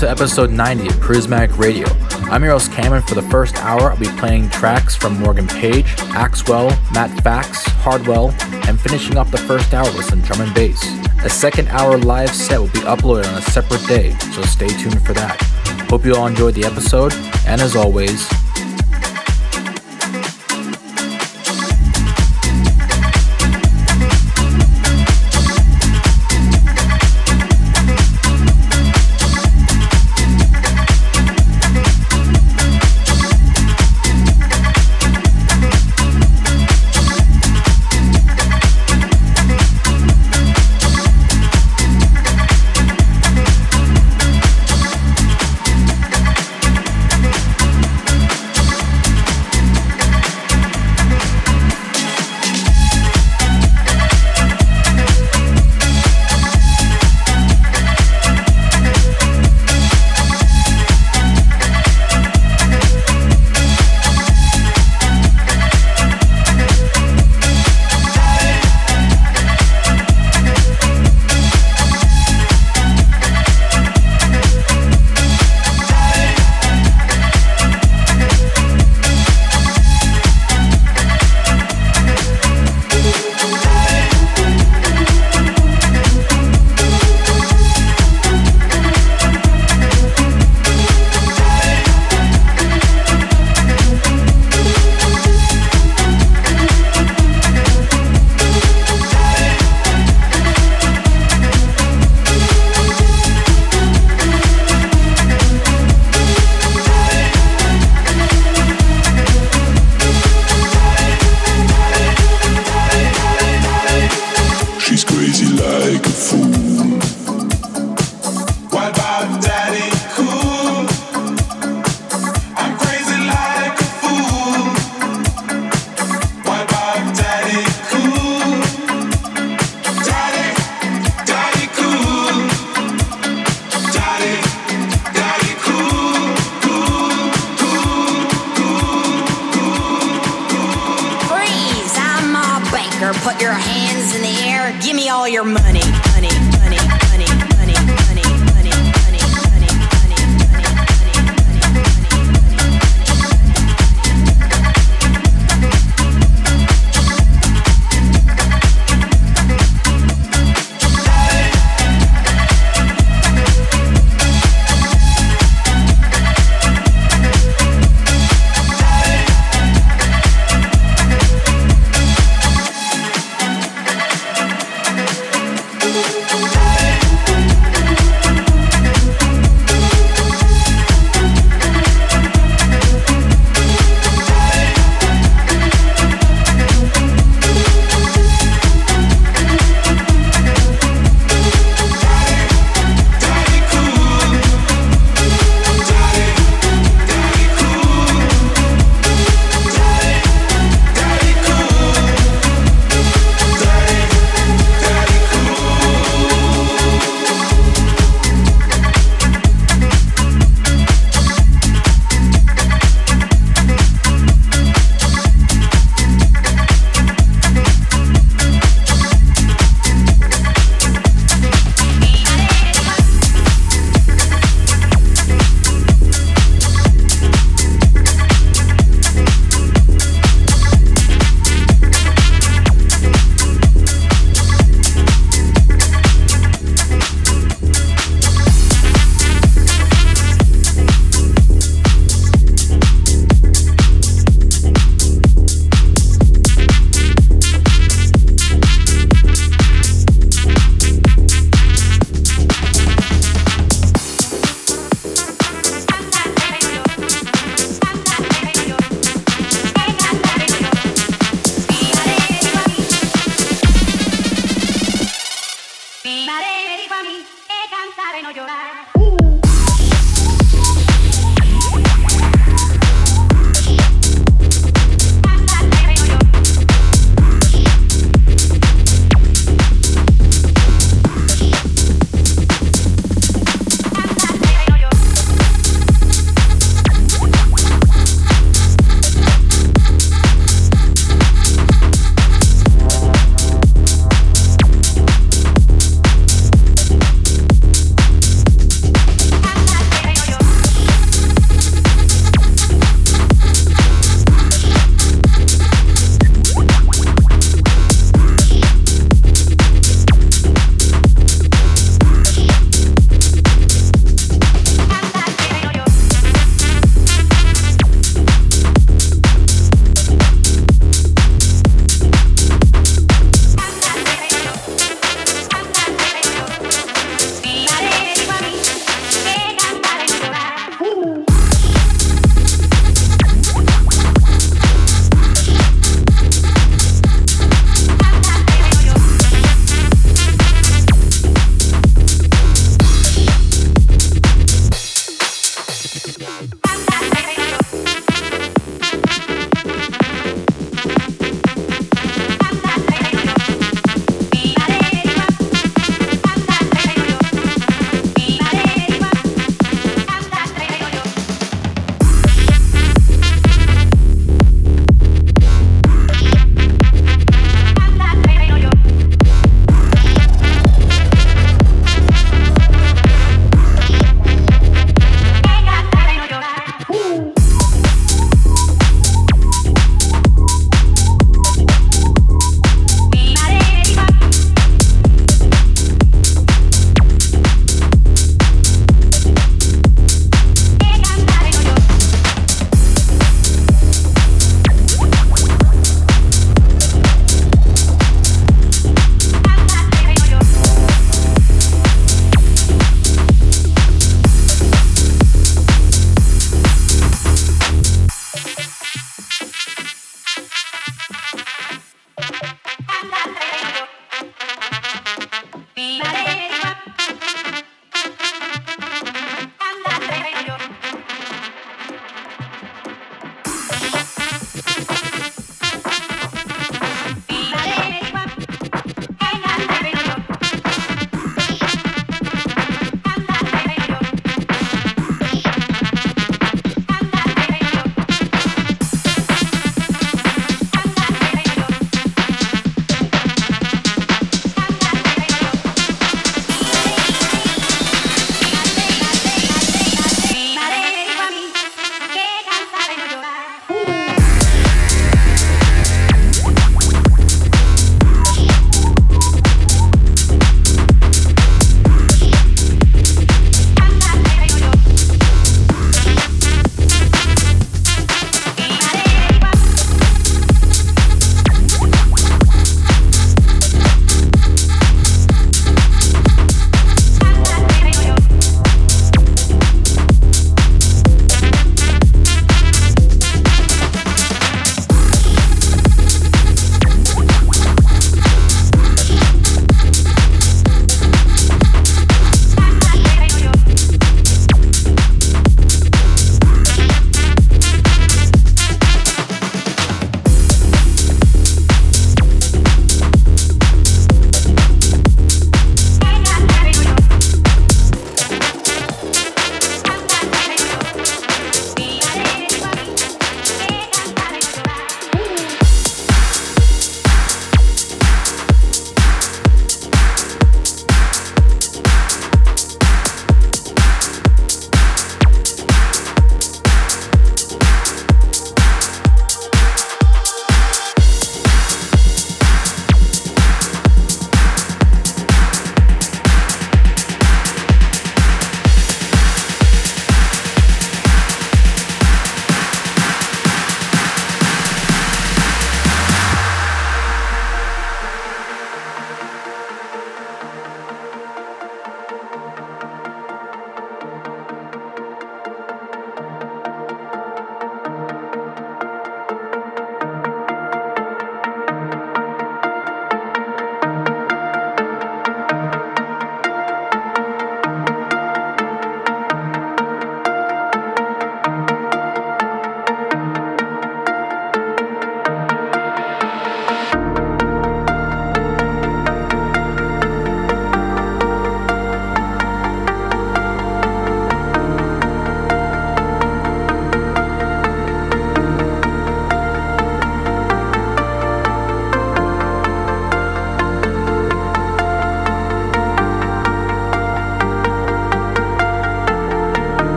To episode 90 of Prismatic Radio. I'm your host Cameron. For the first hour, I'll be playing tracks from Morgan Page, Axwell, Matt Fax, Hardwell, and finishing up the first hour with some drum and bass. A second hour live set will be uploaded on a separate day, so stay tuned for that. Hope you all enjoyed the episode, and as always,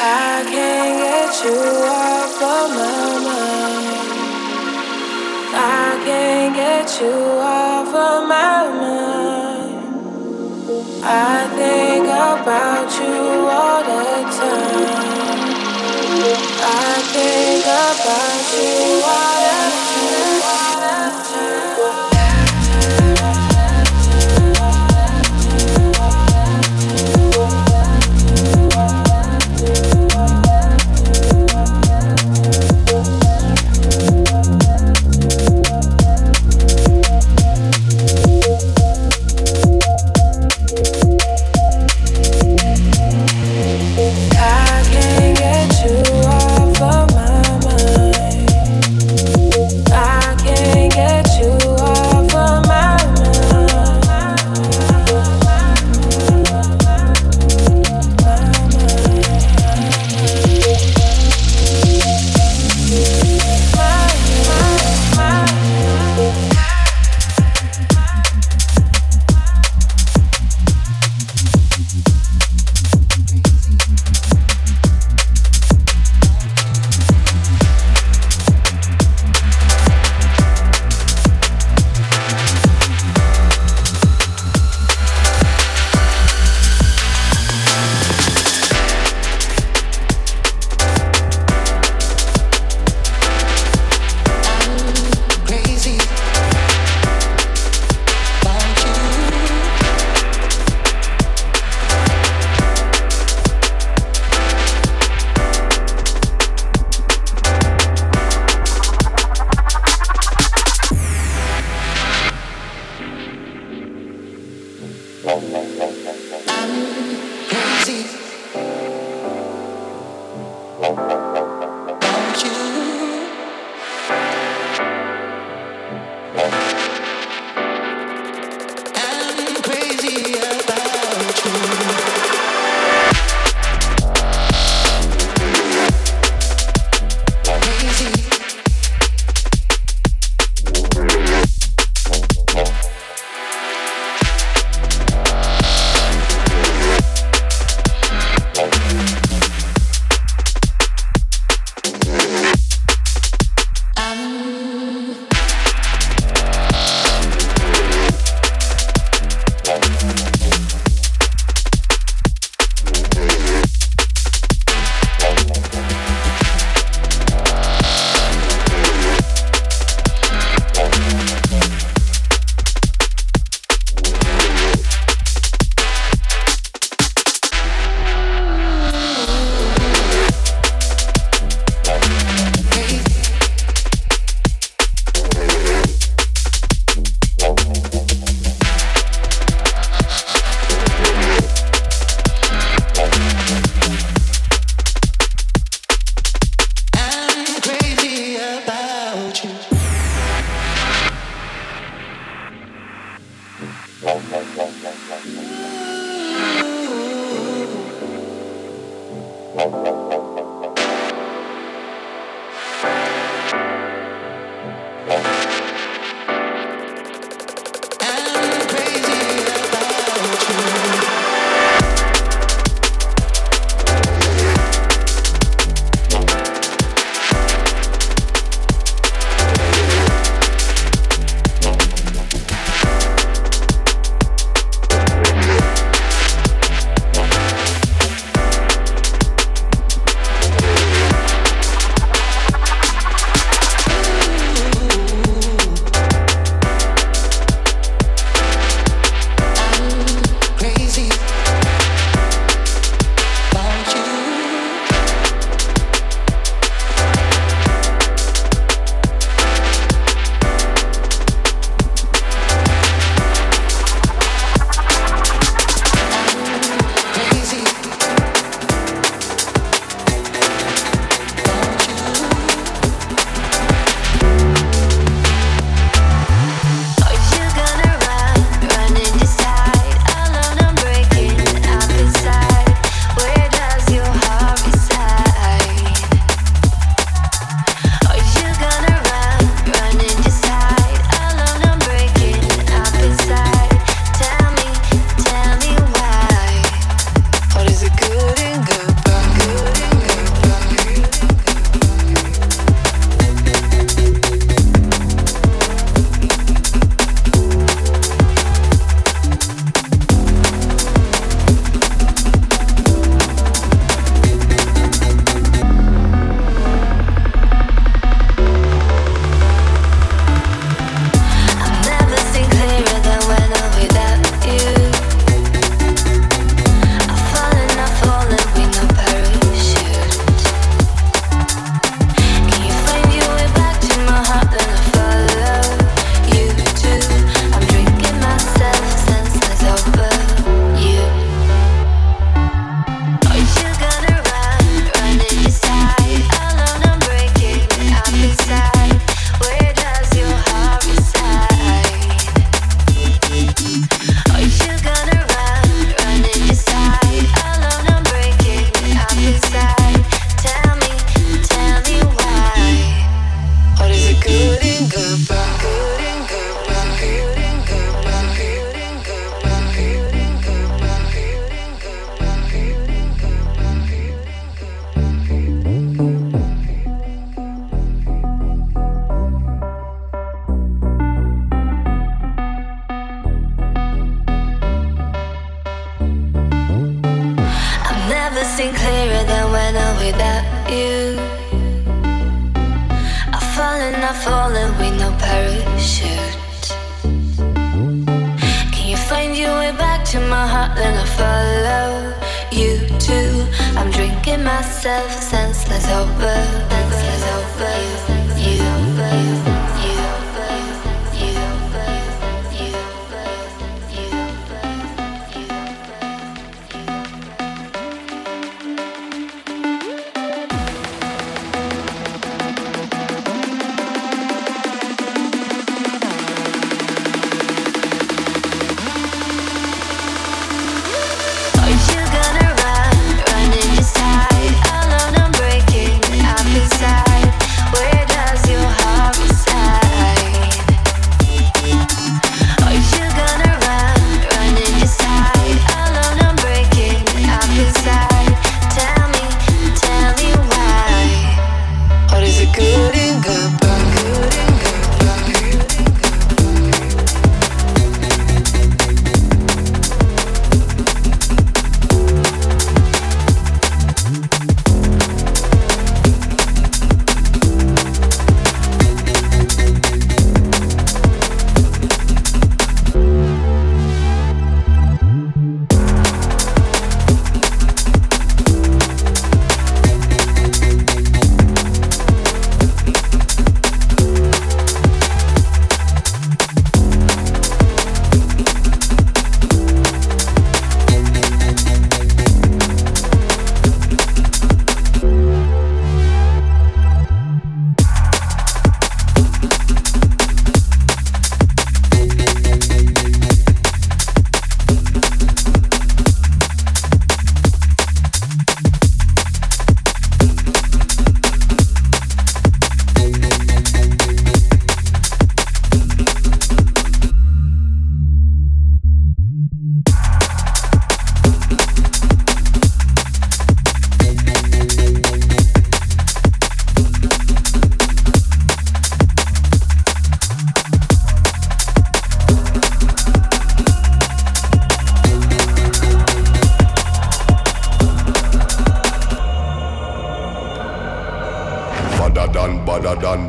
I can't get you off of my mind. I can't get you off of my mind. I think about you all the time. I think about you all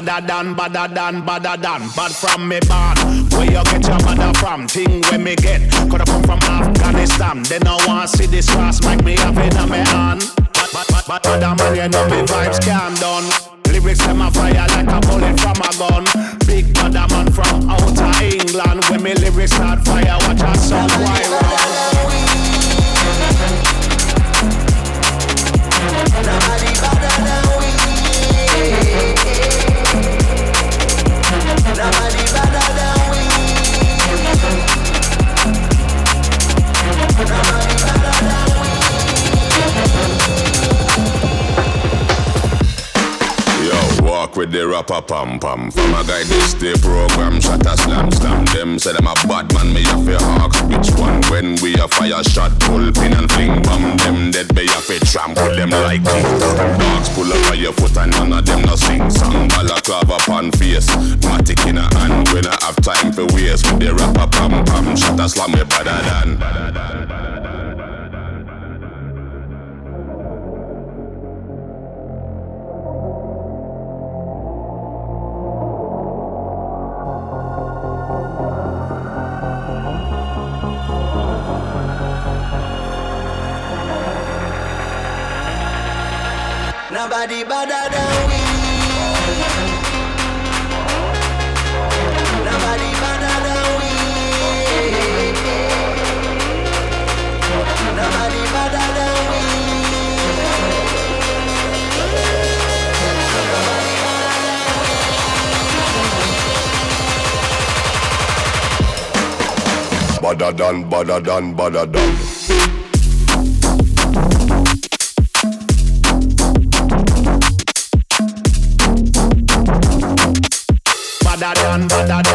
badder than, badder than, badder than. bad from me bad. Where you get your mother from? Thing where me get. Coulda come from Afghanistan. Then I want see this cross, make me have it on me hand. But, but, but, but, other man, you know me vibes can done. Lyrics them a fire like a bullet from a gun. Big badder man from outer England. When me lyrics start fire, watch a song why run. With the rapper pam pam. From a guy this day program, shot a slam slam. Them say them a bad man, me have to hawk. Which one? When we a fire shot, pull pin and fling bomb. Them dead be have to trample them like Dogs pull up by your foot and none of them no sing song. Balaclava pan face, matic in a hand. When I have time for waste with the rapper pam pam. Shot a slam me better than. Nobody better than we. Nobody better than we. Nobody better than we. Badder than,